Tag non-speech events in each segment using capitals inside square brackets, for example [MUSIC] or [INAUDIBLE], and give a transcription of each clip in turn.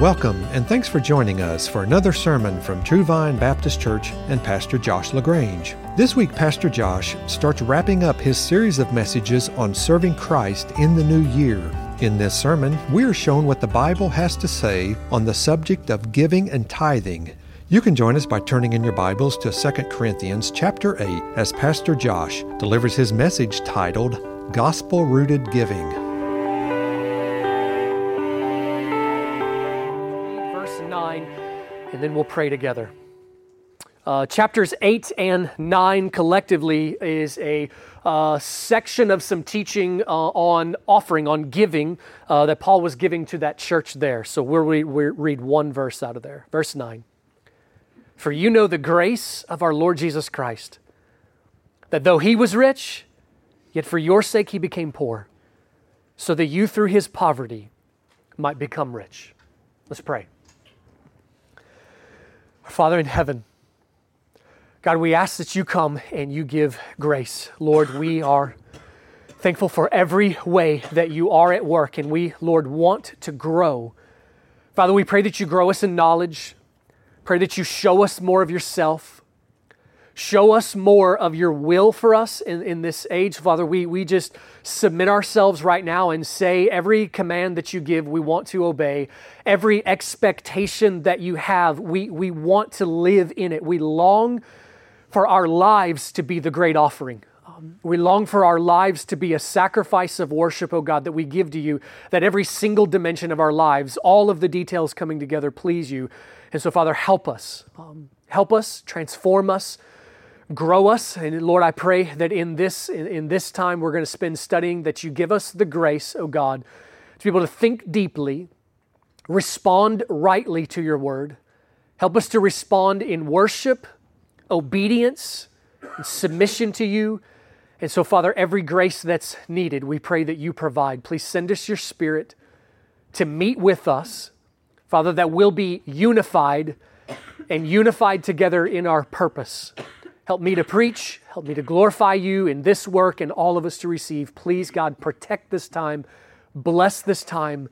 Welcome, and thanks for joining us for another sermon from True Vine Baptist Church and Pastor Josh LaGrange. This week, Pastor Josh starts wrapping up his series of messages on serving Christ in the new year. In this sermon, we are shown what the Bible has to say on the subject of giving and tithing. You can join us by turning in your Bibles to 2 Corinthians chapter 8 as Pastor Josh delivers his message titled Gospel Rooted Giving. And then we'll pray together. Uh, chapters 8 and 9 collectively is a uh, section of some teaching uh, on offering, on giving, uh, that Paul was giving to that church there. So we'll re- we read one verse out of there. Verse 9. For you know the grace of our Lord Jesus Christ, that though he was rich, yet for your sake he became poor, so that you through his poverty might become rich. Let's pray. Our Father in heaven, God, we ask that you come and you give grace. Lord, we are thankful for every way that you are at work, and we, Lord, want to grow. Father, we pray that you grow us in knowledge. Pray that you show us more of yourself. Show us more of your will for us in, in this age. Father, we, we just submit ourselves right now and say every command that you give, we want to obey. Every expectation that you have, we, we want to live in it. We long for our lives to be the great offering. Um, we long for our lives to be a sacrifice of worship, oh God, that we give to you, that every single dimension of our lives, all of the details coming together, please you. And so, Father, help us. Um, help us, transform us, grow us. And Lord, I pray that in this, in, this time we're going to spend studying, that you give us the grace, oh God, to be able to think deeply, respond rightly to your word. Help us to respond in worship, obedience, and submission to you. And so, Father, every grace that's needed, we pray that you provide. Please send us your spirit to meet with us, Father, that we'll be unified and unified together in our purpose. Help me to preach, help me to glorify you in this work and all of us to receive. Please, God, protect this time, bless this time.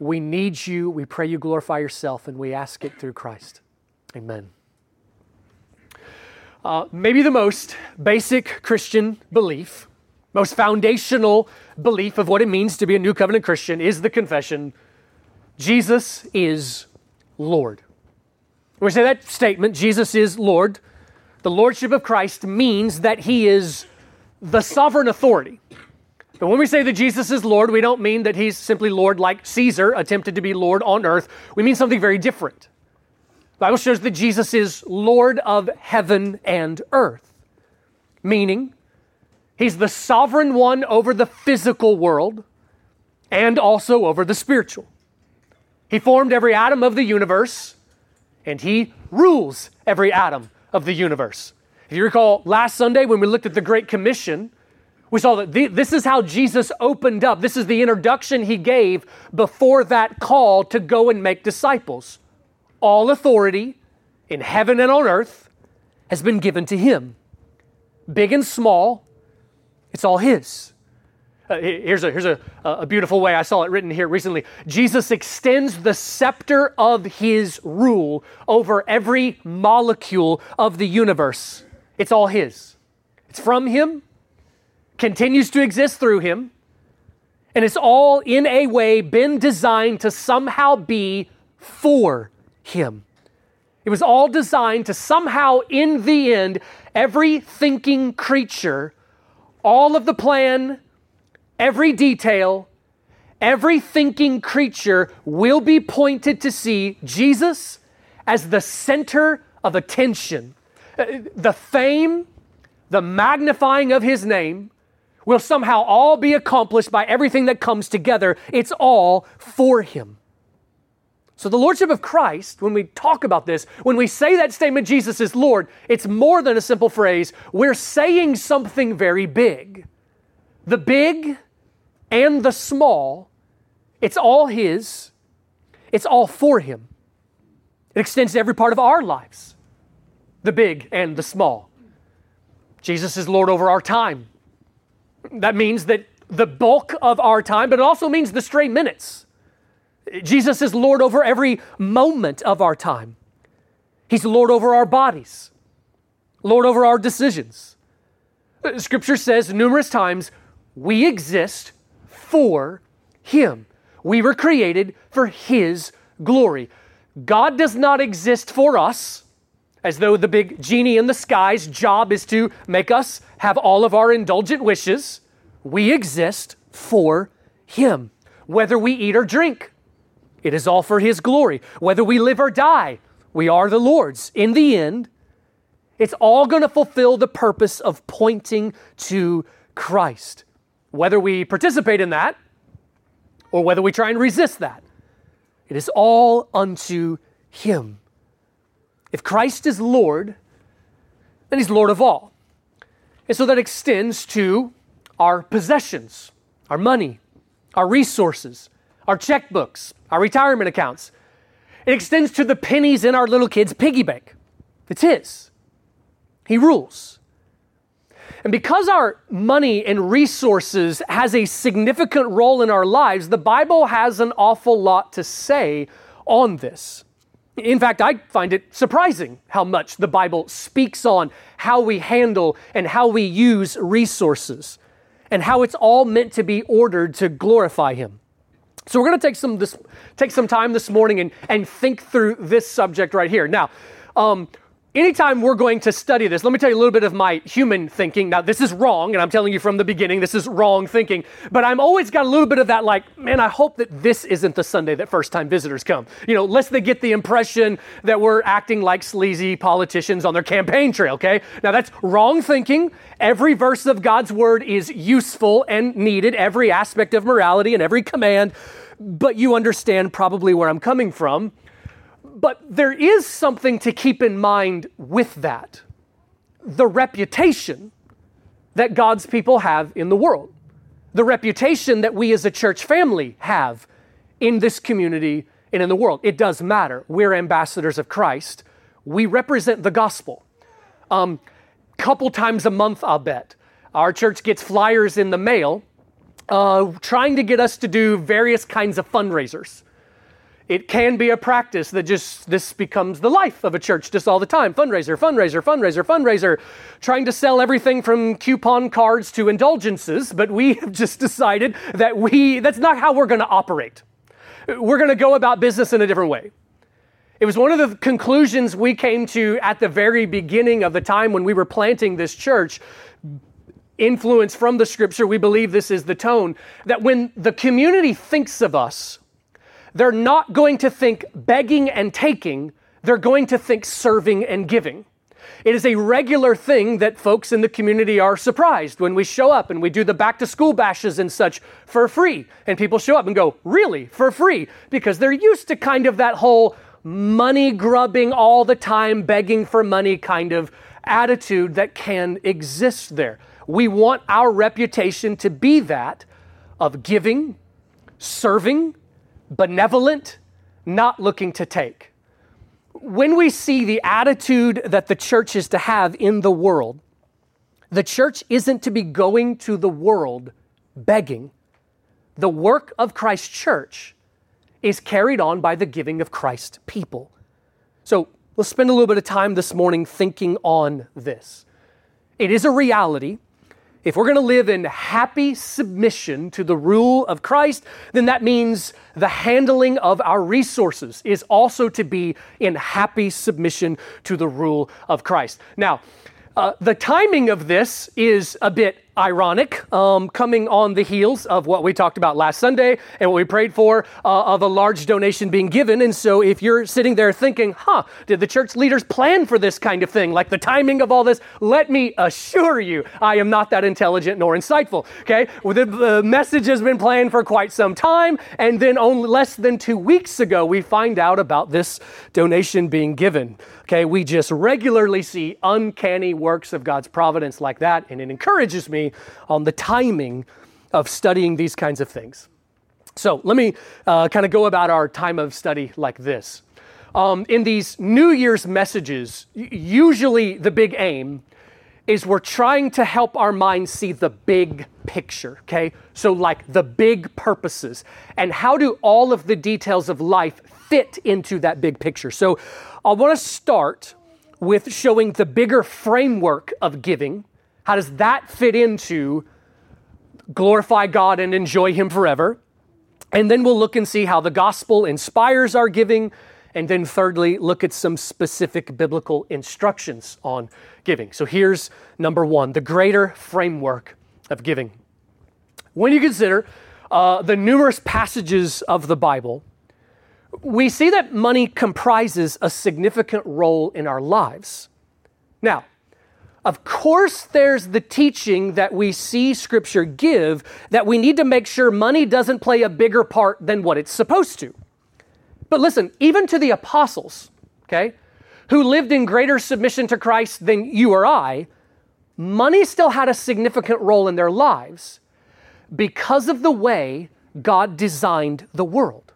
We need you. We pray you glorify yourself, and we ask it through Christ. Amen. Uh, maybe the most basic Christian belief, most foundational belief of what it means to be a new covenant Christian is the confession Jesus is Lord. We say that statement, Jesus is Lord, the Lordship of Christ means that He is the sovereign authority. But when we say that Jesus is Lord, we don't mean that He's simply Lord like Caesar attempted to be Lord on earth. We mean something very different. The Bible shows that Jesus is Lord of heaven and earth, meaning He's the sovereign one over the physical world and also over the spiritual. He formed every atom of the universe and He rules every atom of the universe. If you recall last Sunday when we looked at the Great Commission, we saw that the, this is how Jesus opened up. This is the introduction he gave before that call to go and make disciples. All authority in heaven and on earth has been given to him. Big and small, it's all his. Uh, here's a, here's a, a beautiful way I saw it written here recently. Jesus extends the scepter of his rule over every molecule of the universe. It's all his. It's from him, continues to exist through him, and it's all in a way been designed to somehow be for him. It was all designed to somehow, in the end, every thinking creature, all of the plan, every detail, every thinking creature will be pointed to see Jesus as the center of attention. Uh, The fame, the magnifying of his name will somehow all be accomplished by everything that comes together. It's all for him. So, the Lordship of Christ, when we talk about this, when we say that statement, Jesus is Lord, it's more than a simple phrase. We're saying something very big. The big and the small, it's all His, it's all for Him. It extends to every part of our lives, the big and the small. Jesus is Lord over our time. That means that the bulk of our time, but it also means the stray minutes. Jesus is Lord over every moment of our time. He's Lord over our bodies, Lord over our decisions. Scripture says numerous times we exist for Him. We were created for His glory. God does not exist for us as though the big genie in the sky's job is to make us have all of our indulgent wishes. We exist for Him. Whether we eat or drink, it is all for His glory. Whether we live or die, we are the Lord's. In the end, it's all going to fulfill the purpose of pointing to Christ. Whether we participate in that or whether we try and resist that, it is all unto Him. If Christ is Lord, then He's Lord of all. And so that extends to our possessions, our money, our resources, our checkbooks, our retirement accounts. It extends to the pennies in our little kid's piggy bank. It's His. He rules. And because our money and resources has a significant role in our lives, the Bible has an awful lot to say on this. In fact, I find it surprising how much the Bible speaks on how we handle and how we use resources and how it's all meant to be ordered to glorify Him. So we're going to take some this take some time this morning and and think through this subject right here. Now, um, anytime we're going to study this, let me tell you a little bit of my human thinking. Now, this is wrong, and I'm telling you from the beginning, this is wrong thinking. But I'm always got a little bit of that, like, man, I hope that this isn't the Sunday that first time visitors come. You know, lest they get the impression that we're acting like sleazy politicians on their campaign trail, okay? Now, that's wrong thinking. Every verse of God's word is useful and needed, every aspect of morality and every command. But you understand probably where I'm coming from. But there is something to keep in mind with that the reputation that God's people have in the world, the reputation that we as a church family have in this community and in the world. It does matter. We're ambassadors of Christ, we represent the gospel. Um, couple times a month, I'll bet. Our church gets flyers in the mail uh, trying to get us to do various kinds of fundraisers it can be a practice that just this becomes the life of a church just all the time. Fundraiser fundraiser fundraiser fundraiser. Trying to sell everything from coupon cards to indulgences but we [LAUGHS] have just decided that we that's not how we're going to operate. We're going to go about business in a different way. It was one of the conclusions we came to at the very beginning of the time when we were planting this church influence from the scripture we believe this is the tone that when the community thinks of us they're not going to think begging and taking, they're going to think serving and giving. It is a regular thing that folks in the community are surprised when we show up and we do the back to school bashes and such for free. And people show up and go, Really? For free? Because they're used to kind of that whole money grubbing all the time, begging for money kind of attitude that can exist there. We want our reputation to be that of giving, serving, benevolent, not looking to take. When we see the attitude that the church is to have in the world, the church isn't to be going to the world begging. The work of Christ's church is carried on by the giving of Christ's people. So let's spend a little bit of time this morning thinking on this. It is a reality if we're going to live in happy submission to the rule of Christ, then that means the handling of our resources is also to be in happy submission to the rule of Christ. Now, uh, the timing of this is a bit ironic, um, coming on the heels of what we talked about last Sunday and what we prayed for uh, of a large donation being given. And so, if you're sitting there thinking, huh, did the church leaders plan for this kind of thing? Like the timing of all this? Let me assure you, I am not that intelligent nor insightful. Okay? Well, the, the message has been planned for quite some time. And then, only less than two weeks ago, we find out about this donation being given. Okay? We just regularly see uncanny works of God's providence like that. And it encourages me on the timing of studying these kinds of things. So let me uh, kind of go about our time of study like this. Um, in these New Year's messages, usually the big aim is we're trying to help our minds see the big picture, okay? So, like the big purposes. And how do all of the details of life fit into that big picture? So, I want to start with showing the bigger framework of giving. How does that fit into glorify God and enjoy Him forever? And then we'll look and see how the gospel inspires our giving. And then, thirdly, look at some specific biblical instructions on giving. So, here's number one the greater framework of giving. When you consider uh, the numerous passages of the Bible, we see that money comprises a significant role in our lives. Now, of course, there's the teaching that we see Scripture give that we need to make sure money doesn't play a bigger part than what it's supposed to. But listen, even to the apostles, okay, who lived in greater submission to Christ than you or I, money still had a significant role in their lives because of the way God designed the world.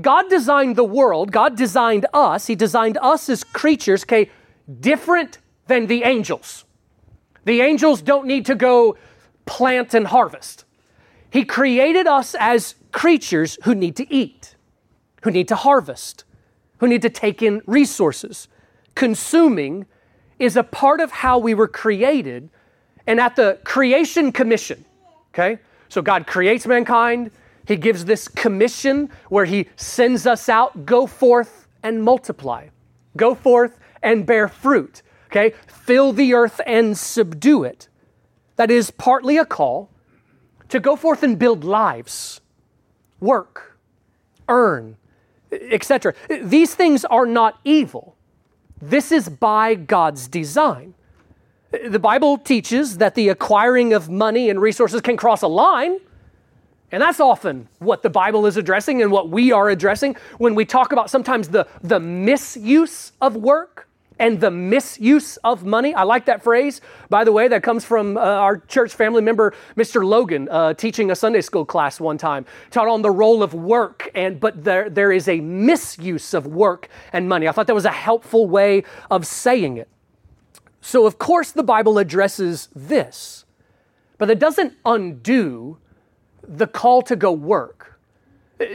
God designed the world, God designed us, He designed us as creatures, okay, different than the angels. The angels don't need to go plant and harvest. He created us as creatures who need to eat, who need to harvest, who need to take in resources. Consuming is a part of how we were created. And at the creation commission, okay, so God creates mankind, He gives this commission where He sends us out go forth and multiply, go forth and bear fruit okay? Fill the earth and subdue it. That is partly a call to go forth and build lives, work, earn, etc. These things are not evil. This is by God's design. The Bible teaches that the acquiring of money and resources can cross a line. And that's often what the Bible is addressing and what we are addressing when we talk about sometimes the, the misuse of work and the misuse of money. I like that phrase, by the way. That comes from uh, our church family member, Mr. Logan, uh, teaching a Sunday school class one time, taught on the role of work. And but there there is a misuse of work and money. I thought that was a helpful way of saying it. So of course the Bible addresses this, but it doesn't undo the call to go work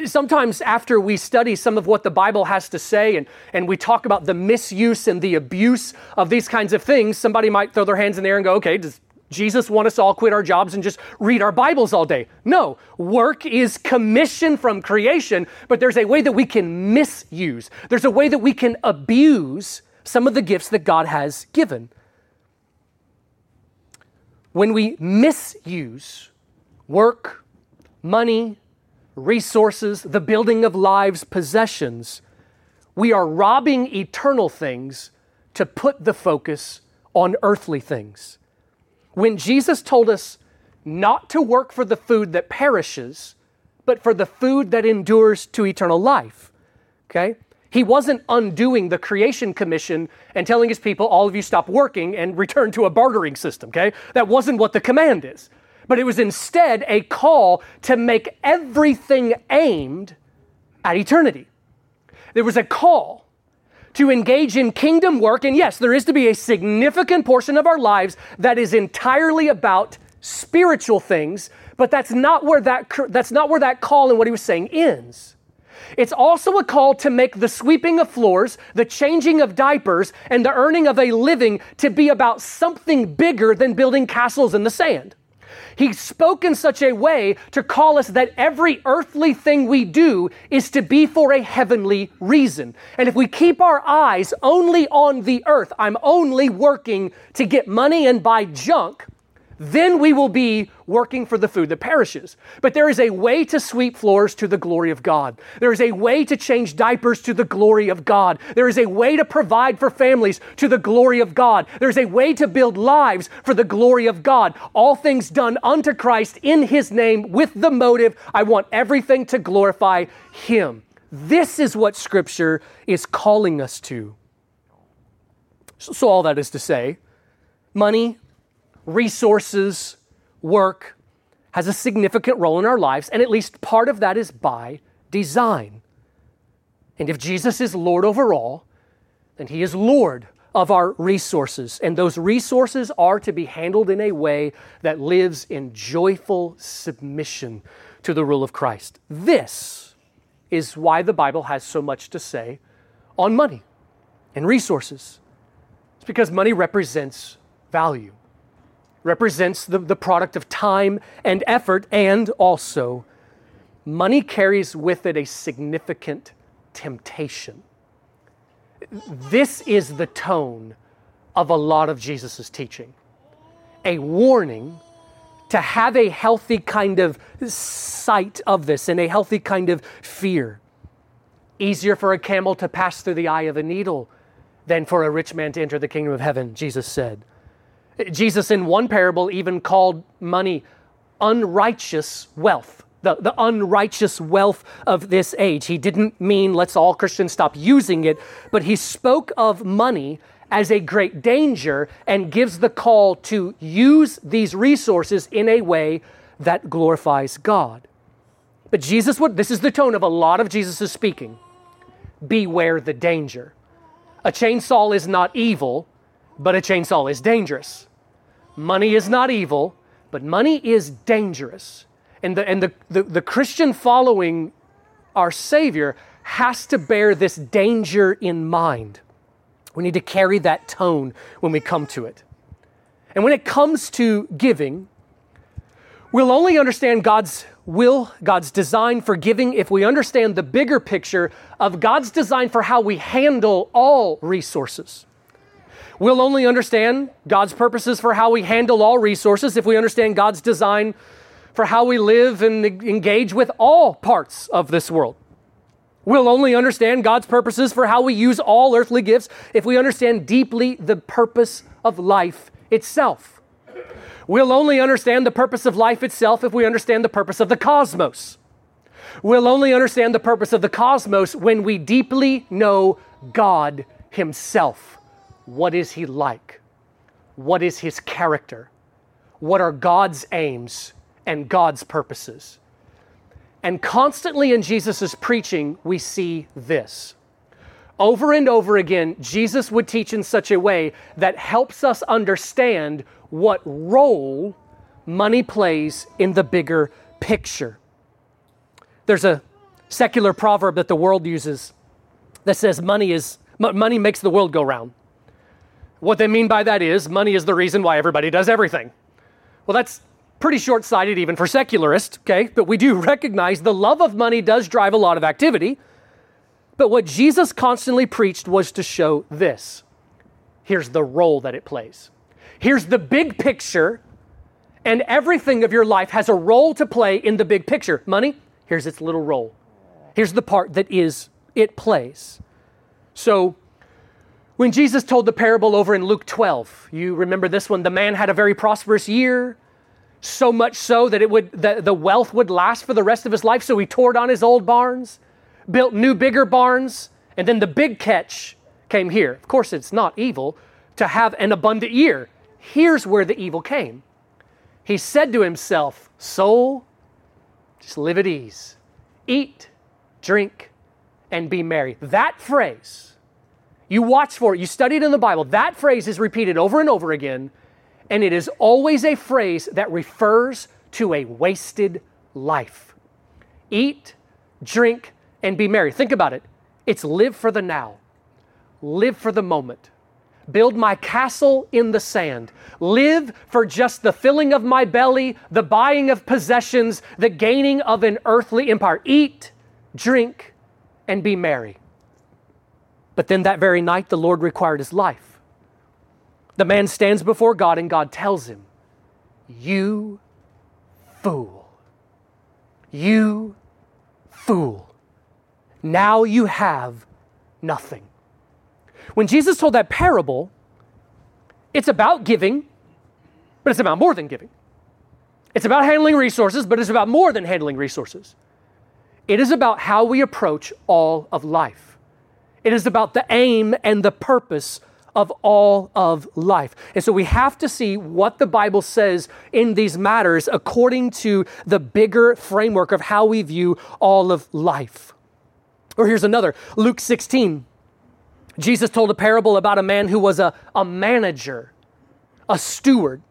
Sometimes, after we study some of what the Bible has to say and, and we talk about the misuse and the abuse of these kinds of things, somebody might throw their hands in the air and go, okay, does Jesus want us all quit our jobs and just read our Bibles all day? No. Work is commission from creation, but there's a way that we can misuse, there's a way that we can abuse some of the gifts that God has given. When we misuse work, money, resources, the building of lives, possessions, we are robbing eternal things to put the focus on earthly things. When Jesus told us not to work for the food that perishes, but for the food that endures to eternal life, okay? He wasn't undoing the creation commission and telling his people, all of you stop working and return to a bartering system, okay? That wasn't what the command is but it was instead a call to make everything aimed at eternity. There was a call to engage in kingdom work, and yes, there is to be a significant portion of our lives that is entirely about spiritual things, but that's not where that, that's not where that call and what he was saying ends. It's also a call to make the sweeping of floors, the changing of diapers, and the earning of a living to be about something bigger than building castles in the sand. He spoke in such a way to call us that every earthly thing we do is to be for a heavenly reason. And if we keep our eyes only on the earth, I'm only working to get money and buy junk, then we will be working for the food that perishes. But there is a way to sweep floors to the glory of God. There is a way to change diapers to the glory of God. There is a way to provide for families to the glory of God. There's a way to build lives for the glory of God. All things done unto Christ in His name with the motive I want everything to glorify Him. This is what Scripture is calling us to. So, all that is to say, money, resources, work has a significant role in our lives, and at least part of that is by design. And if Jesus is Lord over all, then He is Lord of our resources. And those resources are to be handled in a way that lives in joyful submission to the rule of Christ. This is why the Bible has so much to say on money and resources. It's because money represents value, represents the, the product of time and effort, and also money carries with it a significant temptation. This is the tone of a lot of Jesus' teaching a warning to have a healthy kind of sight of this and a healthy kind of fear. Easier for a camel to pass through the eye of a needle than for a rich man to enter the kingdom of heaven, Jesus said. Jesus, in one parable, even called money unrighteous wealth the, the unrighteous wealth of this age. He didn't mean let's all Christians stop using it, but he spoke of money as a great danger and gives the call to use these resources in a way that glorifies God. But Jesus would, this is the tone of a lot of Jesus' speaking. Beware the danger. A chainsaw is not evil, but a chainsaw is dangerous. Money is not evil, but money is dangerous. And the, and the, the, the Christian following our Savior has to bear this danger in mind. We need to carry that tone when we come to it. And when it comes to giving, we'll only understand God's will, God's design for giving, if we understand the bigger picture of God's design for how we handle all resources. We'll only understand God's purposes for how we handle all resources if we understand God's design for how we live and engage with all parts of this world. We'll only understand God's purposes for how we use all earthly gifts if we understand deeply the purpose of life itself. We'll only understand the purpose of life itself if we understand the purpose of the cosmos. We'll only understand the purpose of the cosmos when we deeply know God Himself. What is He like? What is His character? What are God's aims? and God's purposes. And constantly in Jesus' preaching, we see this. Over and over again, Jesus would teach in such a way that helps us understand what role money plays in the bigger picture. There's a secular proverb that the world uses that says money is money makes the world go round. What they mean by that is money is the reason why everybody does everything. Well, that's pretty short sighted even for secularists, okay? But we do [LAUGHS] recognize the love of money does drive a lot of activity. But what Jesus constantly preached was to show this here's the role that it plays. Here's the big picture, and everything of your life has a role to play in the big picture. Money, here's its little role. Here's the part that is it plays. So, when Jesus told the parable over in Luke 12, you remember this one, the man had a very prosperous year so much so that it would the, the wealth would last for the rest of his life so he tore down his old barns built new bigger barns and then the big catch came here. Of course it's not evil to have an abundant year. Here's where the evil came. He said to himself soul just live at ease. Eat drink and be merry. That phrase you watch for it you study it in the bible that phrase is repeated over and over again and it is always a phrase that refers to a wasted life. Eat, drink, and be merry. Think about it. It's live for the now, live for the moment. Build my castle in the sand. Live for just the filling of my belly, the buying of possessions, the gaining of an earthly empire. Eat, drink, and be merry. But then that very night, the Lord required his life. The man stands before God and God tells him, You fool. You fool. Now you have nothing. When Jesus told that parable, it's about giving, but it's about more than giving. It's about handling resources, but it's about more than handling resources. It is about how we approach all of life. It is about the aim and the purpose of all of life. And so we have to see what the Bible says in these matters according to the bigger framework of how we view all of life. Or here's another Luke 16. Jesus told a parable about a man who was a, a manager, a steward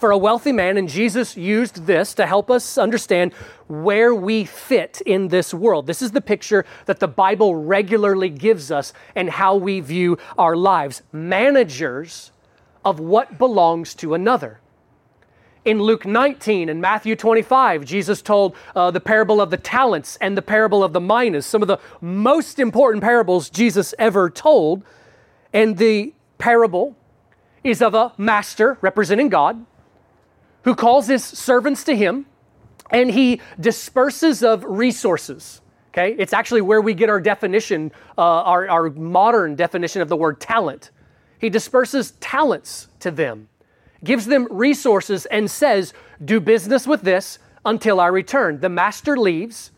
for a wealthy man, and Jesus used this to help us understand where we fit in this world. This is the picture that the Bible regularly gives us and how we view our lives. Managers of what belongs to another. In Luke 19 and Matthew 25, Jesus told uh, the parable of the talents and the parable of the minas, some of the most important parables Jesus ever told. And the parable is of a master representing God who calls his servants to him and he disperses of resources. Okay, it's actually where we get our definition, uh, our, our modern definition of the word talent. He disperses talents to them, gives them resources, and says, Do business with this until I return. The master leaves,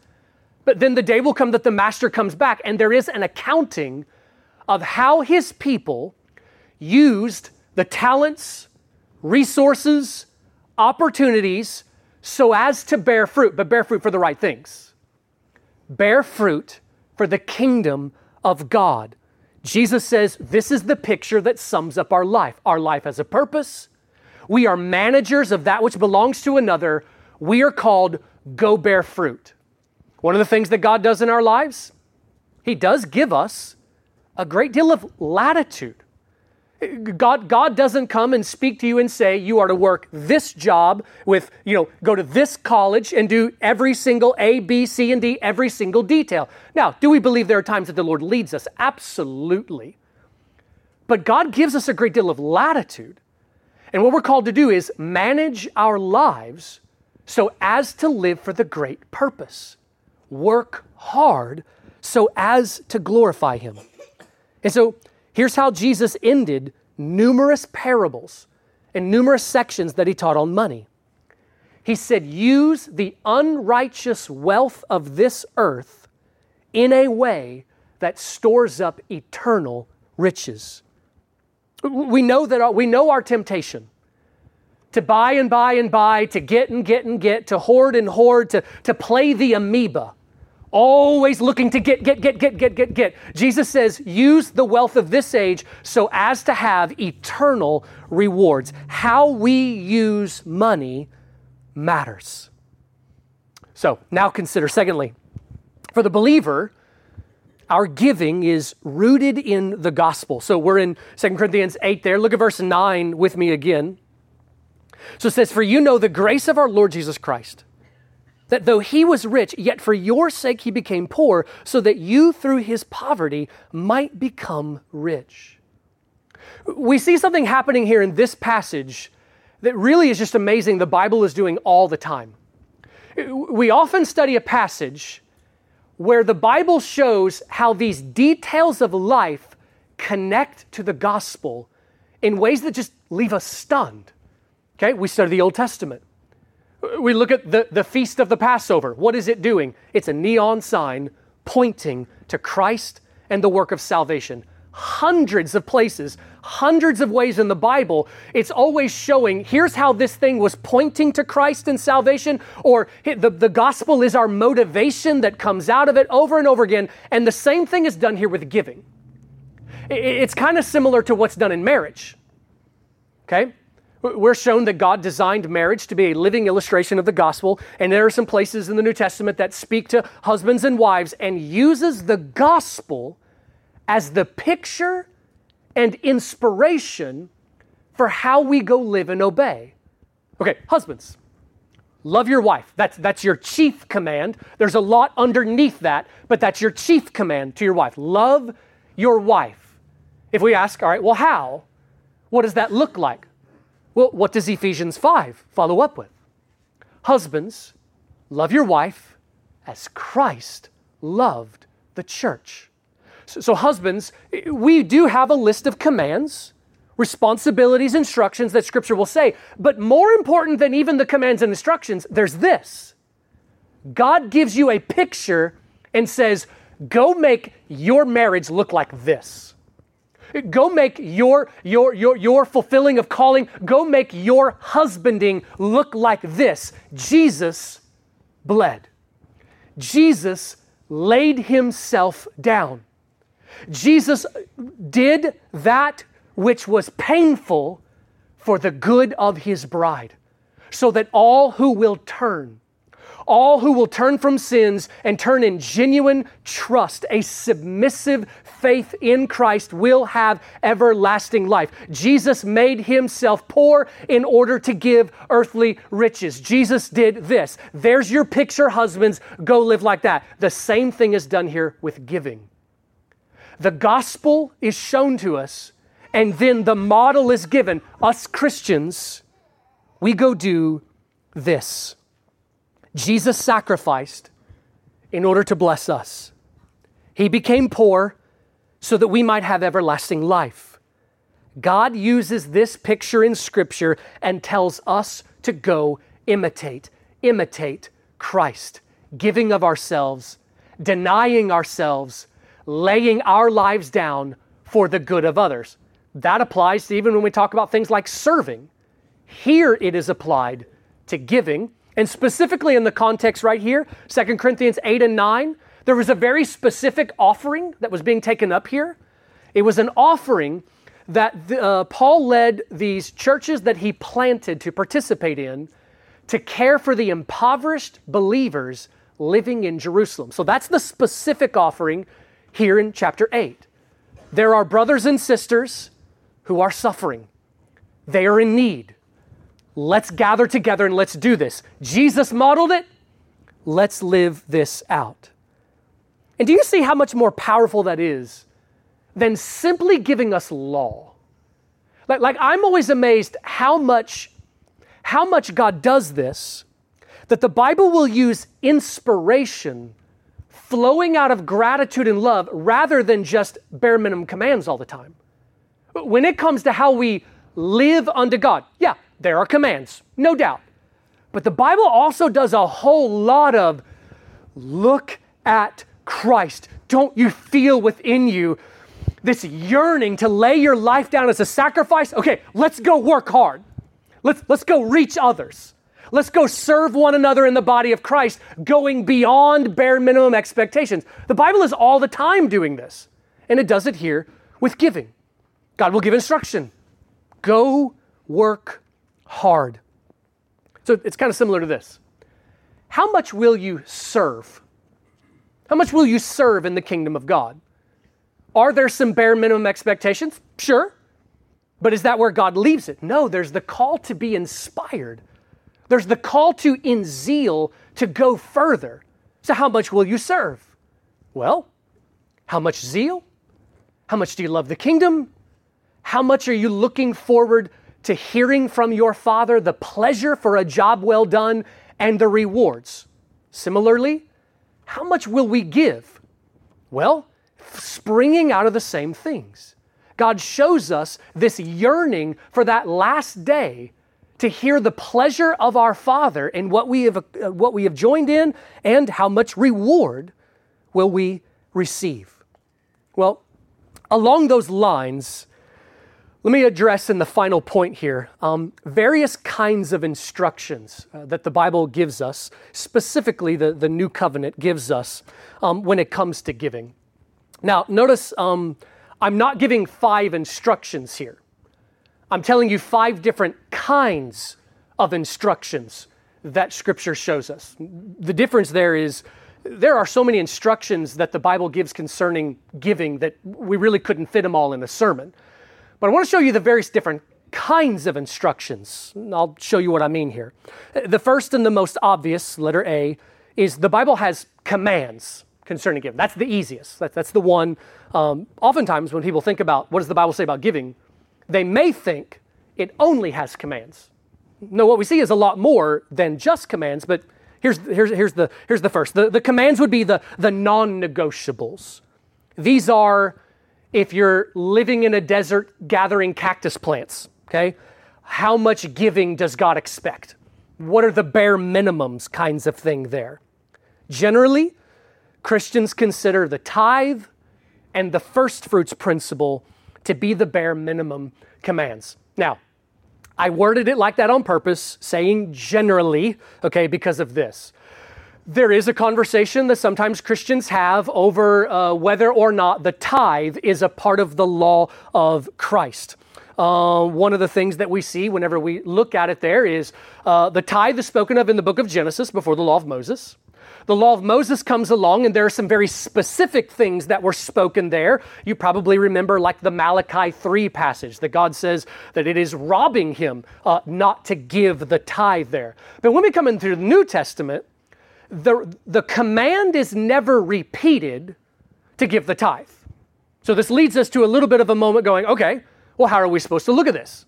but then the day will come that the master comes back, and there is an accounting of how his people used the talents, resources, opportunities so as to bear fruit, but bear fruit for the right things. Bear fruit for the kingdom of God. Jesus says this is the picture that sums up our life. Our life has a purpose. We are managers of that which belongs to another. We are called go bear fruit. One of the things that God does in our lives, He does give us a great deal of latitude. God, God doesn't come and speak to you and say, you are to work this job with, you know, go to this college and do every single A, B, C, and D, every single detail. Now, do we believe there are times that the Lord leads us? Absolutely. But God gives us a great deal of latitude. And what we're called to do is manage our lives so as to live for the great purpose. Work hard so as to glorify Him. And so, Here's how Jesus ended numerous parables and numerous sections that he taught on money. He said, Use the unrighteous wealth of this earth in a way that stores up eternal riches. We know that our, we know our temptation to buy and buy and buy, to get and get and get, to hoard and hoard, to, to play the amoeba always looking to get, get, get, get, get, get, get. Jesus says, use the wealth of this age so as to have eternal rewards. How we use money matters. So now consider, secondly, for the believer, our giving is rooted in the gospel. So we're in 2 Corinthians 8 there. Look at verse 9 with me again. So it says, For you know the grace of our Lord Jesus Christ that though he was rich, yet for your sake he became poor, so that you through his poverty might become rich. We see something happening here in this passage that really is just amazing, the Bible is doing all the time. We often study a passage where the Bible shows how these details of life connect to the gospel in ways that just leave us stunned. Okay, we study the Old Testament. We look at the, the feast of the Passover. What is it doing? It's a neon sign pointing to Christ and the work of salvation. Hundreds of places, hundreds of ways in the Bible, it's always showing here's how this thing was pointing to Christ and salvation, or the, the gospel is our motivation that comes out of it over and over again. And the same thing is done here with giving. It's kind of similar to what's done in marriage. Okay? We're shown that God designed marriage to be a living illustration of the gospel, and there are some places in the New Testament that speak to husbands and wives and uses the gospel as the picture and inspiration for how we go live and obey. Okay, husbands, love your wife. That's, that's your chief command. There's a lot underneath that, but that's your chief command to your wife. Love your wife. If we ask, all right, well, how? What does that look like? Well, what does Ephesians 5 follow up with? Husbands, love your wife as Christ loved the church. So, so, husbands, we do have a list of commands, responsibilities, instructions that Scripture will say. But more important than even the commands and instructions, there's this God gives you a picture and says, Go make your marriage look like this. Go make your, your, your, your fulfilling of calling, go make your husbanding look like this. Jesus bled. Jesus laid himself down. Jesus did that which was painful for the good of his bride, so that all who will turn all who will turn from sins and turn in genuine trust, a submissive faith in Christ, will have everlasting life. Jesus made himself poor in order to give earthly riches. Jesus did this. There's your picture, husbands. Go live like that. The same thing is done here with giving. The gospel is shown to us, and then the model is given. Us Christians, we go do this. Jesus sacrificed in order to bless us. He became poor so that we might have everlasting life. God uses this picture in Scripture and tells us to go imitate, imitate Christ, giving of ourselves, denying ourselves, laying our lives down for the good of others. That applies to even when we talk about things like serving. Here it is applied to giving and specifically in the context right here, 2 Corinthians 8 and 9, there was a very specific offering that was being taken up here. It was an offering that the, uh, Paul led these churches that he planted to participate in to care for the impoverished believers living in Jerusalem. So that's the specific offering here in chapter 8. There are brothers and sisters who are suffering, they are in need. Let's gather together and let's do this. Jesus modeled it. Let's live this out. And do you see how much more powerful that is than simply giving us law? Like, like I'm always amazed how much, how much God does this, that the Bible will use inspiration flowing out of gratitude and love rather than just bare minimum commands all the time. When it comes to how we live unto God, yeah, there are commands, no doubt. But the Bible also does a whole lot of look at Christ. Don't you feel within you this yearning to lay your life down as a sacrifice? Okay, let's go work hard. Let's, let's go reach others. Let's go serve one another in the body of Christ, going beyond bare minimum expectations. The Bible is all the time doing this, and it does it here with giving. God will give instruction go work hard. So it's kind of similar to this. How much will you serve? How much will you serve in the kingdom of God? Are there some bare minimum expectations? Sure. But is that where God leaves it? No, there's the call to be inspired. There's the call to, in zeal, to go further. So, how much will you serve? Well, how much zeal? How much do you love the kingdom? How much are you looking forward to hearing from your Father the pleasure for a job well done and the rewards. Similarly, how much will we give? Well, springing out of the same things. God shows us this yearning for that last day to hear the pleasure of our Father in what we have, uh, what we have joined in and how much reward will we receive. Well, along those lines, let me address in the final point here um, various kinds of instructions uh, that the Bible gives us, specifically the, the New Covenant gives us um, when it comes to giving. Now, notice um, I'm not giving five instructions here. I'm telling you five different kinds of instructions that Scripture shows us. The difference there is there are so many instructions that the Bible gives concerning giving that we really couldn't fit them all in a sermon. But I want to show you the various different kinds of instructions. I'll show you what I mean here. The first and the most obvious, letter A, is the Bible has commands concerning giving. That's the easiest. that's the one. Um, oftentimes, when people think about what does the Bible say about giving, they may think it only has commands. No, what we see is a lot more than just commands, but here's, here's, here's, the, here's the first. The, the commands would be the, the non negotiables. These are if you're living in a desert gathering cactus plants, okay? How much giving does God expect? What are the bare minimums kinds of thing there? Generally, Christians consider the tithe and the first fruits principle to be the bare minimum commands. Now, I worded it like that on purpose, saying generally, okay, because of this. There is a conversation that sometimes Christians have over uh, whether or not the tithe is a part of the law of Christ. Uh, one of the things that we see whenever we look at it there is uh, the tithe is spoken of in the book of Genesis before the law of Moses. The law of Moses comes along, and there are some very specific things that were spoken there. You probably remember, like the Malachi 3 passage, that God says that it is robbing him uh, not to give the tithe there. But when we come into the New Testament, the, the command is never repeated to give the tithe. So this leads us to a little bit of a moment going, okay, well, how are we supposed to look at this?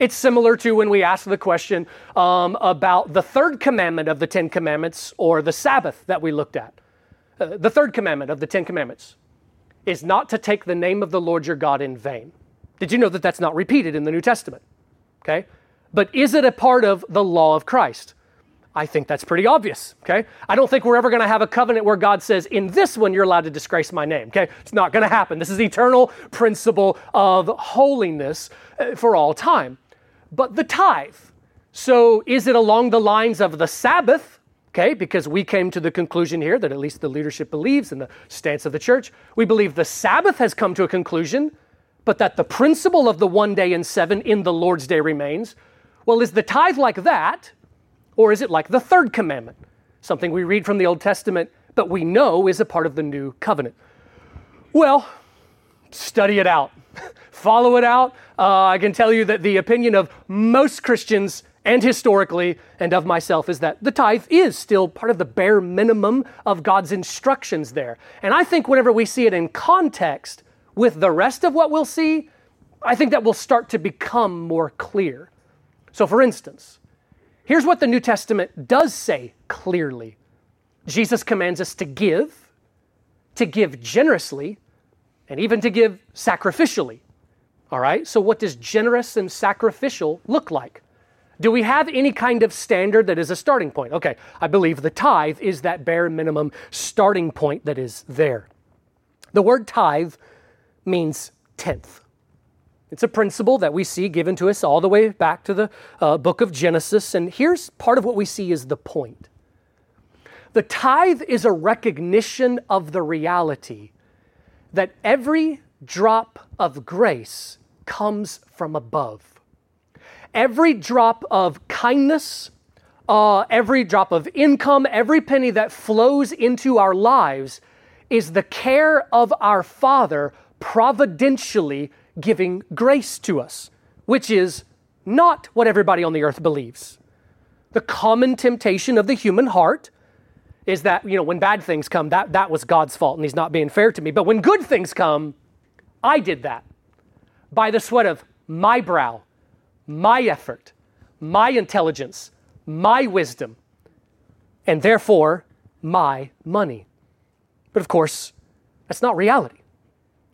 It's similar to when we ask the question um, about the third commandment of the Ten Commandments or the Sabbath that we looked at. Uh, the third commandment of the Ten Commandments is not to take the name of the Lord your God in vain. Did you know that that's not repeated in the New Testament? Okay? But is it a part of the law of Christ? I think that's pretty obvious, okay? I don't think we're ever going to have a covenant where God says, in this one, you're allowed to disgrace my name, okay? It's not going to happen. This is eternal principle of holiness uh, for all time. But the tithe, so is it along the lines of the Sabbath, okay? Because we came to the conclusion here that at least the leadership believes in the stance of the church. We believe the Sabbath has come to a conclusion, but that the principle of the one day in seven in the Lord's day remains. Well, is the tithe like that? Or is it like the third commandment, something we read from the Old Testament, but we know is a part of the new covenant? Well, study it out, [LAUGHS] follow it out. Uh, I can tell you that the opinion of most Christians and historically and of myself is that the tithe is still part of the bare minimum of God's instructions there. And I think whenever we see it in context with the rest of what we'll see, I think that will start to become more clear. So, for instance, Here's what the New Testament does say clearly Jesus commands us to give, to give generously, and even to give sacrificially. All right? So, what does generous and sacrificial look like? Do we have any kind of standard that is a starting point? Okay, I believe the tithe is that bare minimum starting point that is there. The word tithe means tenth. It's a principle that we see given to us all the way back to the uh, book of Genesis. And here's part of what we see is the point. The tithe is a recognition of the reality that every drop of grace comes from above. Every drop of kindness, uh, every drop of income, every penny that flows into our lives is the care of our Father providentially giving grace to us, which is not what everybody on the earth believes. The common temptation of the human heart is that, you know, when bad things come, that, that was God's fault and He's not being fair to me. But when good things come, I did that by the sweat of my brow, my effort, my intelligence, my wisdom, and therefore my money. But of course, that's not reality.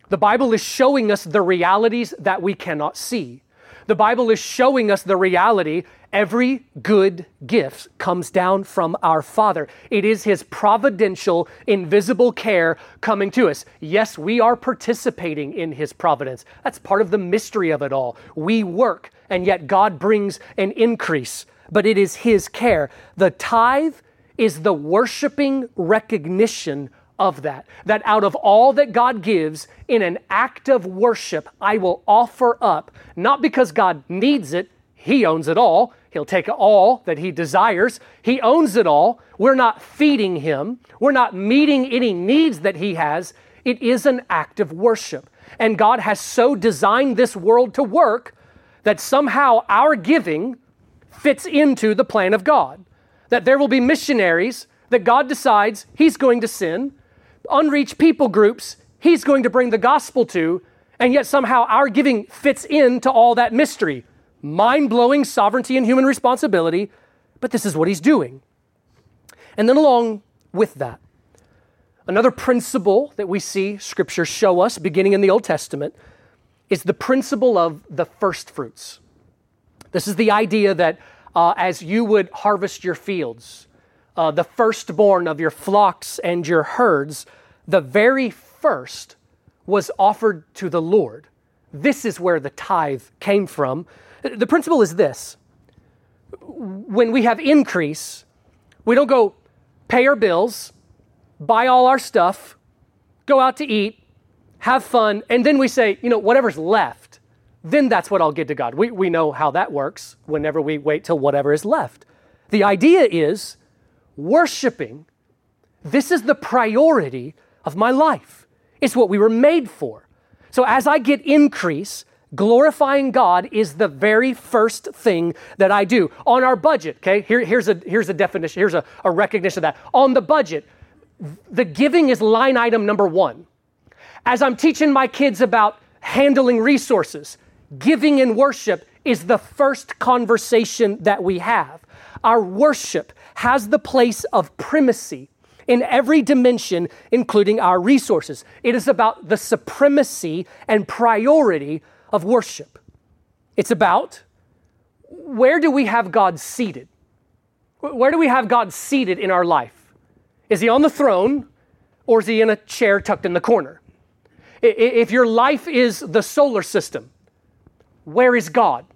The Bible is showing us the realities that we cannot see. The Bible is showing us the reality every good gift comes down from our Father. It is His providential, invisible care coming to us. Yes, we are participating in His providence. That's part of the mystery of it all. We work, and yet God brings an increase, but it is His care. The tithe is the worshiping recognition of that. That out of all that God gives in an act of worship, I will offer up, not because God needs it, He owns it all. He'll take all that He desires. He owns it all. We're not feeding Him, we're not meeting any needs that He has. It is an act of worship. And God has so designed this world to work that somehow our giving fits into the plan of God. That there will be missionaries that God decides He's going to send unreached people groups he's going to bring the gospel to, and yet somehow our giving fits into all that mystery. Mind blowing sovereignty and human responsibility, but this is what he's doing. And then, along with that, another principle that we see scripture show us beginning in the Old Testament is the principle of the first fruits. This is the idea that uh, as you would harvest your fields, uh, the firstborn of your flocks and your herds, the very first was offered to the Lord. This is where the tithe came from. The principle is this when we have increase, we don't go, pay our bills, buy all our stuff, go out to eat, have fun, and then we say, you know, whatever's left, then that's what I'll give to God. We, we know how that works whenever we wait till whatever is left. The idea is worshiping, this is the priority of my life. It's what we were made for. So as I get increase, glorifying God is the very first thing that I do. On our budget, okay, Here, here's, a, here's a definition, here's a, a recognition of that. On the budget, the giving is line item number one. As I'm teaching my kids about handling resources, giving and worship is the first conversation that we have. Our worship has the place of primacy in every dimension, including our resources. It is about the supremacy and priority of worship. It's about where do we have God seated? Where do we have God seated in our life? Is he on the throne or is he in a chair tucked in the corner? If your life is the solar system, where is God?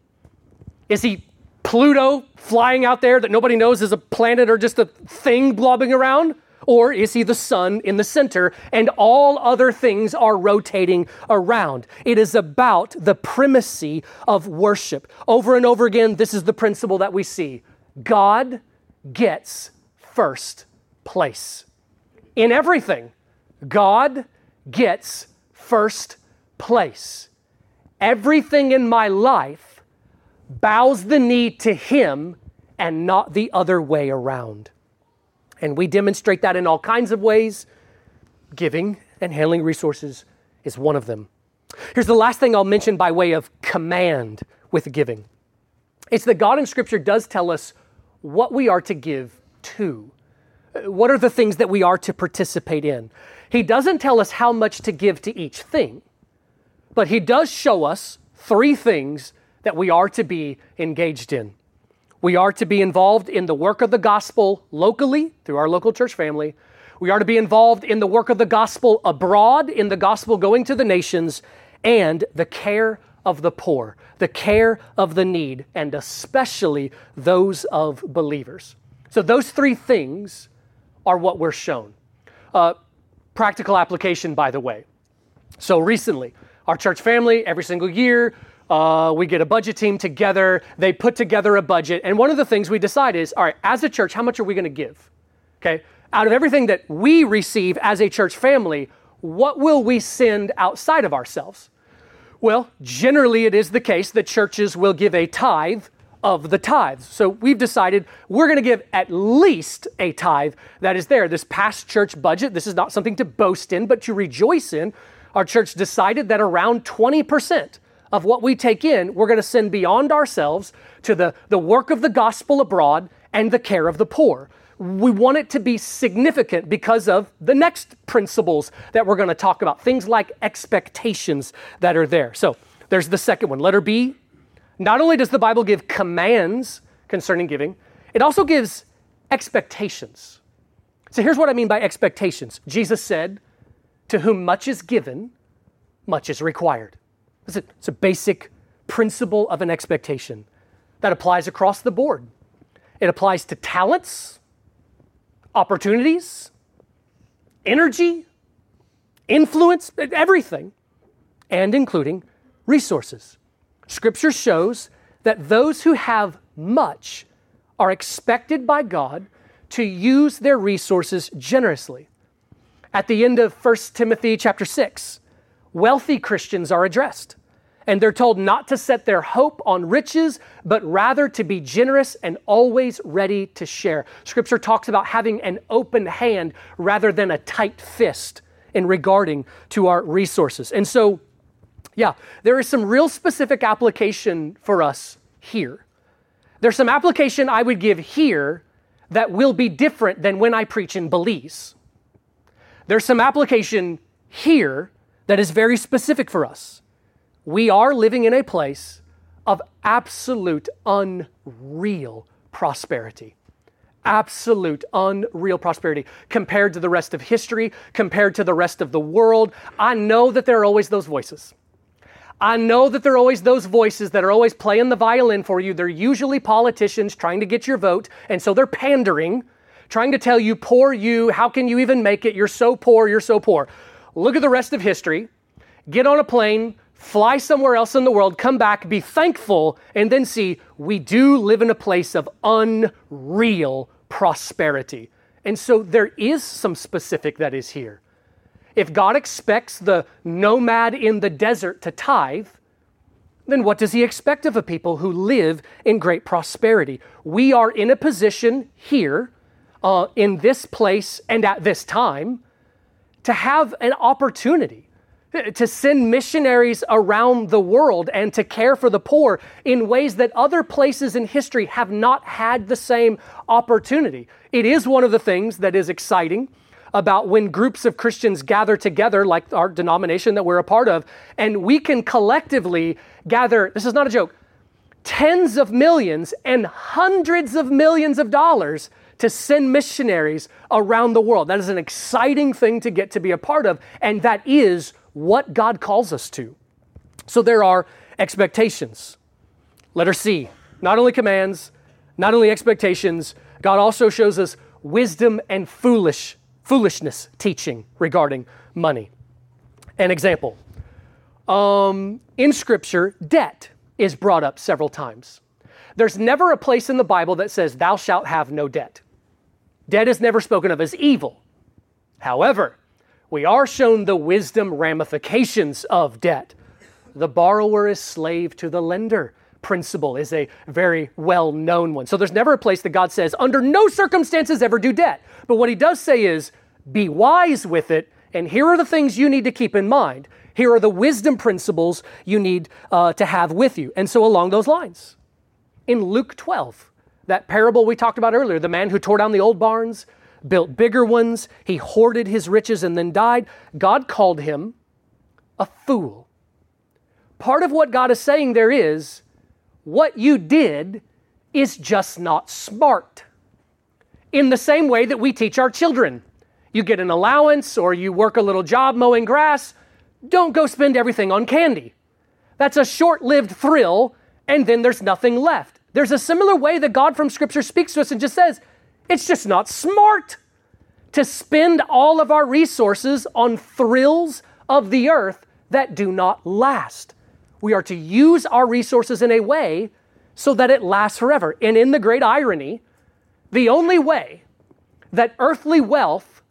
Is he Pluto flying out there that nobody knows is a planet or just a thing blobbing around? Or is he the sun in the center and all other things are rotating around? It is about the primacy of worship. Over and over again, this is the principle that we see God gets first place. In everything, God gets first place. Everything in my life bows the knee to Him and not the other way around. And we demonstrate that in all kinds of ways. Giving and handling resources is one of them. Here's the last thing I'll mention by way of command with giving it's that God in Scripture does tell us what we are to give to. What are the things that we are to participate in? He doesn't tell us how much to give to each thing, but He does show us three things that we are to be engaged in. We are to be involved in the work of the gospel locally through our local church family. We are to be involved in the work of the gospel abroad, in the gospel going to the nations, and the care of the poor, the care of the need, and especially those of believers. So, those three things are what we're shown. Uh, practical application, by the way. So, recently, our church family, every single year, uh, we get a budget team together. They put together a budget. And one of the things we decide is all right, as a church, how much are we going to give? Okay. Out of everything that we receive as a church family, what will we send outside of ourselves? Well, generally, it is the case that churches will give a tithe of the tithes. So we've decided we're going to give at least a tithe that is there. This past church budget, this is not something to boast in, but to rejoice in. Our church decided that around 20% of what we take in, we're going to send beyond ourselves to the, the work of the gospel abroad and the care of the poor. We want it to be significant because of the next principles that we're going to talk about, things like expectations that are there. So there's the second one. Letter B. Not only does the Bible give commands concerning giving, it also gives expectations. So here's what I mean by expectations Jesus said, To whom much is given, much is required. It's a, it's a basic principle of an expectation that applies across the board. It applies to talents, opportunities, energy, influence, everything, and including resources. Scripture shows that those who have much are expected by God to use their resources generously. At the end of 1 Timothy chapter 6, wealthy Christians are addressed. And they're told not to set their hope on riches, but rather to be generous and always ready to share. Scripture talks about having an open hand rather than a tight fist in regarding to our resources. And so, yeah, there is some real specific application for us here. There's some application I would give here that will be different than when I preach in Belize. There's some application here that is very specific for us. We are living in a place of absolute unreal prosperity. Absolute unreal prosperity compared to the rest of history, compared to the rest of the world. I know that there are always those voices. I know that there are always those voices that are always playing the violin for you. They're usually politicians trying to get your vote, and so they're pandering trying to tell you, poor you, how can you even make it? You're so poor, you're so poor. Look at the rest of history, get on a plane, fly somewhere else in the world, come back, be thankful, and then see we do live in a place of unreal prosperity. And so there is some specific that is here. If God expects the nomad in the desert to tithe, then what does he expect of a people who live in great prosperity? We are in a position here, uh, in this place, and at this time to have an opportunity to send missionaries around the world and to care for the poor in ways that other places in history have not had the same opportunity. It is one of the things that is exciting about when groups of Christians gather together, like our denomination that we're a part of, and we can collectively gather, this is not a joke, tens of millions and hundreds of millions of dollars to send missionaries around the world. That is an exciting thing to get to be a part of, and that is what God calls us to. So there are expectations. Letter C, not only commands, not only expectations, God also shows us wisdom and foolish foolishness teaching regarding money. An example. Um, in Scripture, debt is brought up several times. There's never a place in the Bible that says, Thou shalt have no debt. Debt is never spoken of as evil. However, we are shown the wisdom ramifications of debt. The borrower is slave to the lender principle is a very well known one. So there's never a place that God says, under no circumstances ever do debt. But what he does say is, be wise with it, and here are the things you need to keep in mind. Here are the wisdom principles you need uh, to have with you. And so, along those lines, in Luke 12, that parable we talked about earlier, the man who tore down the old barns, built bigger ones, he hoarded his riches and then died, God called him a fool. Part of what God is saying there is what you did is just not smart. In the same way that we teach our children you get an allowance or you work a little job mowing grass, don't go spend everything on candy. That's a short lived thrill, and then there's nothing left. There's a similar way that God from Scripture speaks to us and just says, it's just not smart to spend all of our resources on thrills of the earth that do not last. We are to use our resources in a way so that it lasts forever. And in the great irony, the only way that earthly wealth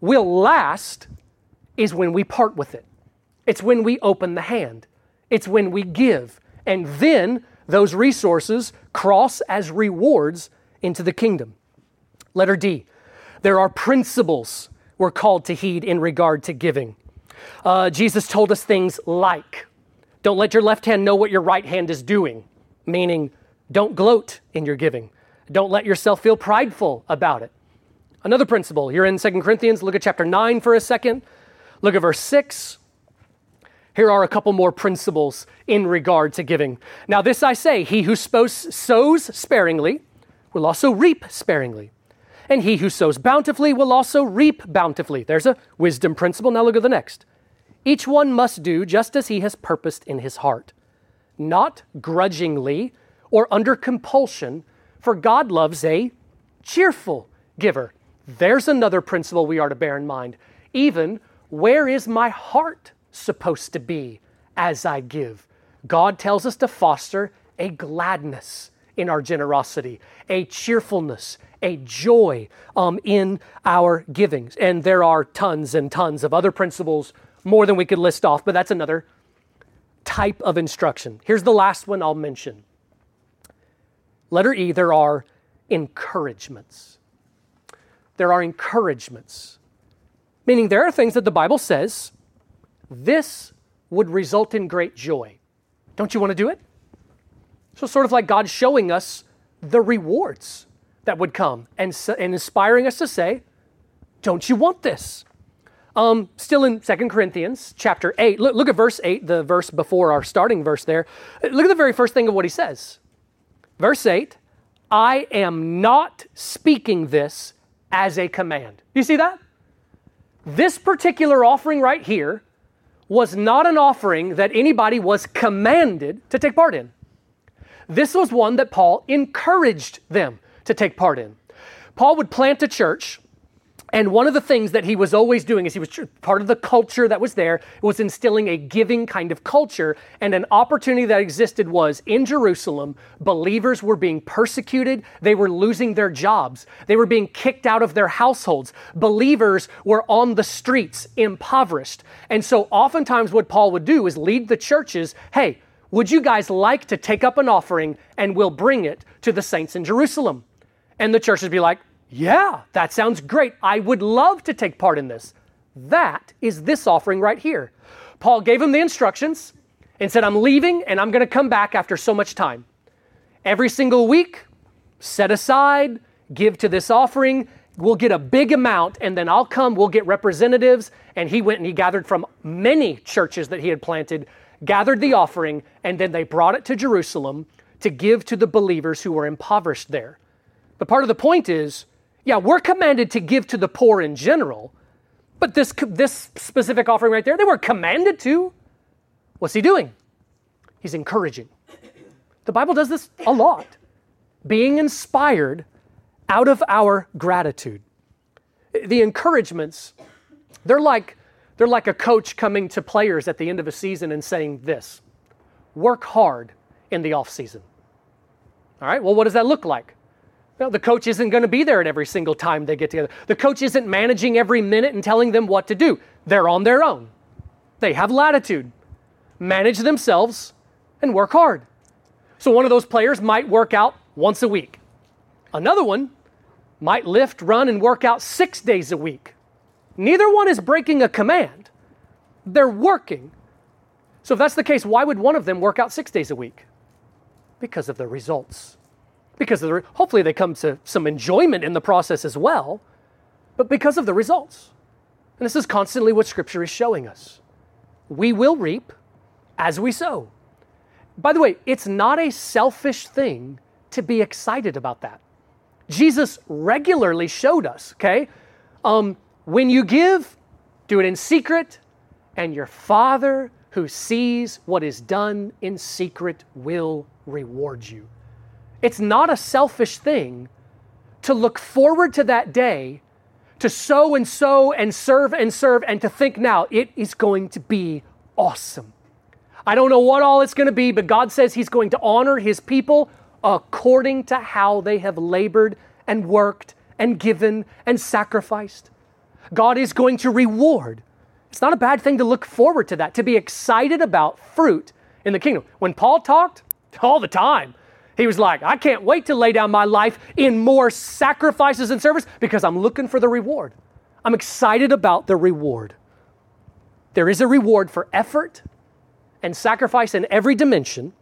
will last is when we part with it. It's when we open the hand. It's when we give. And then those resources cross as rewards into the kingdom. Letter D. There are principles we're called to heed in regard to giving. Uh, Jesus told us things like don't let your left hand know what your right hand is doing, meaning don't gloat in your giving. Don't let yourself feel prideful about it. Another principle, you're in 2 Corinthians, look at chapter 9 for a second. Look at verse 6. Here are a couple more principles in regard to giving. Now, this I say he who sows sparingly will also reap sparingly. And he who sows bountifully will also reap bountifully. There's a wisdom principle. Now, look at the next. Each one must do just as he has purposed in his heart, not grudgingly or under compulsion, for God loves a cheerful giver. There's another principle we are to bear in mind. Even where is my heart supposed to be as I give? God tells us to foster a gladness in our generosity, a cheerfulness, a joy um, in our givings. And there are tons and tons of other principles, more than we could list off, but that's another type of instruction. Here's the last one I'll mention. Letter E, there are encouragements there are encouragements. Meaning, there are things that the Bible says this would result in great joy. Don't you want to do it? So, sort of like God showing us the rewards that would come and, and inspiring us to say, Don't you want this? Um, still in Second Corinthians chapter 8, look, look at verse 8, the verse before our starting verse there. Look at the very first thing of what he says. Verse 8 I am not speaking this as a command. You see that? This particular offering right here was not an offering that anybody was commanded to take part in. This was one that Paul encouraged them to take part in. Paul would plant a church and one of the things that he was always doing is he was part of the culture that was there, was instilling a giving kind of culture. And an opportunity that existed was in Jerusalem, believers were being persecuted. They were losing their jobs. They were being kicked out of their households. Believers were on the streets, impoverished. And so oftentimes what Paul would do is lead the churches hey, would you guys like to take up an offering and we'll bring it to the saints in Jerusalem? And the church would be like, yeah, that sounds great. I would love to take part in this. That is this offering right here. Paul gave him the instructions and said, I'm leaving and I'm going to come back after so much time. Every single week, set aside, give to this offering. We'll get a big amount and then I'll come, we'll get representatives. And he went and he gathered from many churches that he had planted, gathered the offering, and then they brought it to Jerusalem to give to the believers who were impoverished there. But part of the point is, yeah, we're commanded to give to the poor in general, but this, this specific offering right there, they were commanded to. What's he doing? He's encouraging. The Bible does this a lot. Being inspired out of our gratitude. The encouragements, they're like, they're like a coach coming to players at the end of a season and saying this work hard in the off season. All right, well, what does that look like? Well, the coach isn't going to be there at every single time they get together. The coach isn't managing every minute and telling them what to do. They're on their own. They have latitude. Manage themselves and work hard. So one of those players might work out once a week. Another one might lift, run, and work out six days a week. Neither one is breaking a command. They're working. So if that's the case, why would one of them work out six days a week? Because of the results because of the, hopefully they come to some enjoyment in the process as well, but because of the results. And this is constantly what Scripture is showing us. We will reap as we sow. By the way, it's not a selfish thing to be excited about that. Jesus regularly showed us, okay? Um, when you give, do it in secret, and your Father who sees what is done in secret will reward you. It's not a selfish thing to look forward to that day, to sow and sow and serve and serve, and to think now it is going to be awesome. I don't know what all it's going to be, but God says He's going to honor His people according to how they have labored and worked and given and sacrificed. God is going to reward. It's not a bad thing to look forward to that, to be excited about fruit in the kingdom. When Paul talked, all the time, he was like, I can't wait to lay down my life in more sacrifices and service because I'm looking for the reward. I'm excited about the reward. There is a reward for effort and sacrifice in every dimension,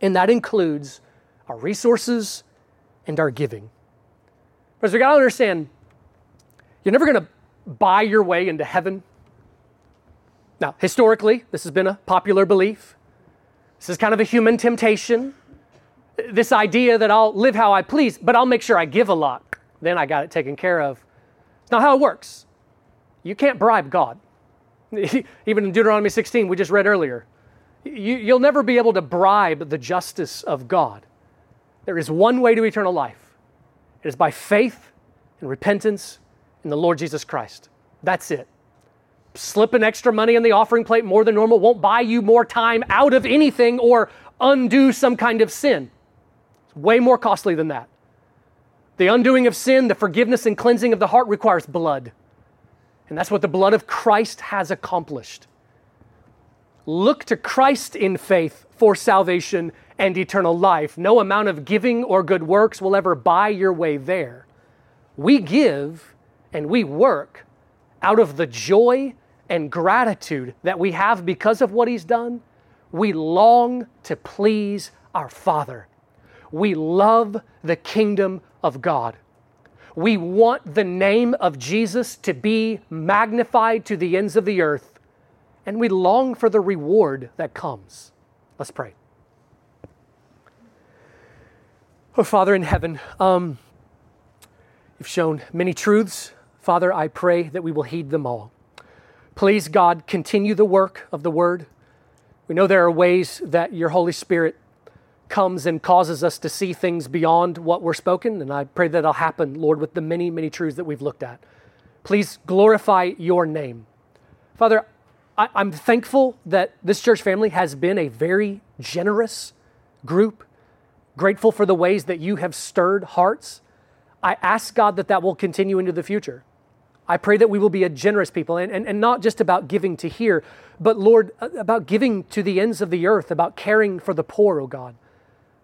and that includes our resources and our giving. Because we got to understand, you're never to buy your way into heaven. Now, historically, this has been a popular belief. This is kind of a human temptation this idea that I'll live how I please, but I'll make sure I give a lot. Then I got it taken care of. It's not how it works. You can't bribe God. [LAUGHS] Even in Deuteronomy 16, we just read earlier, you, will never be able to bribe the justice of God. There is one way to eternal life it is by faith and repentance in the Lord Jesus Christ. That's it. Slipping extra money in the offering plate more than normal won't buy you more time out of anything or undo some kind of sin. It's way more costly than that. The undoing of sin, the forgiveness and cleansing of the heart requires blood. And that's what the blood of Christ has accomplished. Look to Christ in faith for salvation and eternal life. No amount of giving or good works will ever buy your way there. We give and we work out of the joy and gratitude that we have because of what He's done. We long to please our Father. We love the kingdom of God. We want the name of Jesus to be magnified to the ends of the earth, and we long for the reward that comes. Let's pray. Oh, Father in heaven, um, you've shown many truths. Father, I pray that we will heed them all. Please, God, continue the work of the word. We know there are ways that your Holy Spirit comes and causes us to see things beyond what were spoken. And I pray that it'll happen, Lord, with the many, many truths that we've looked at. Please glorify your name. Father, I, am thankful that this church family has been a very generous group, grateful for the ways that you have stirred hearts. I ask God that that will continue into the future. I pray that we will be a generous people and, and, and not just about giving to here, but Lord, uh, about giving to the ends of the earth, about caring for the poor, oh God.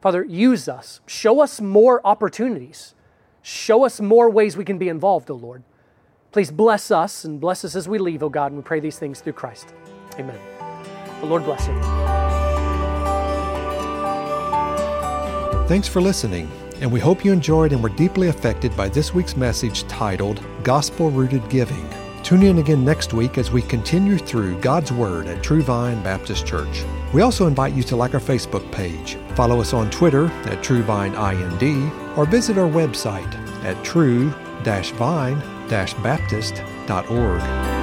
Father, use us. Show us more opportunities. Show us more ways we can be involved, O oh Lord. Please bless us and bless us as we leave, O oh God, and we pray these things through Christ. Amen. The Lord bless you. Thanks for listening, and we hope you enjoyed and were deeply affected by this week's message titled Gospel Rooted Giving. Tune in again next week as we continue through God's Word at True Vine Baptist Church. We also invite you to like our Facebook page, follow us on Twitter at TrueVineIND, or visit our website at true-vine-baptist.org.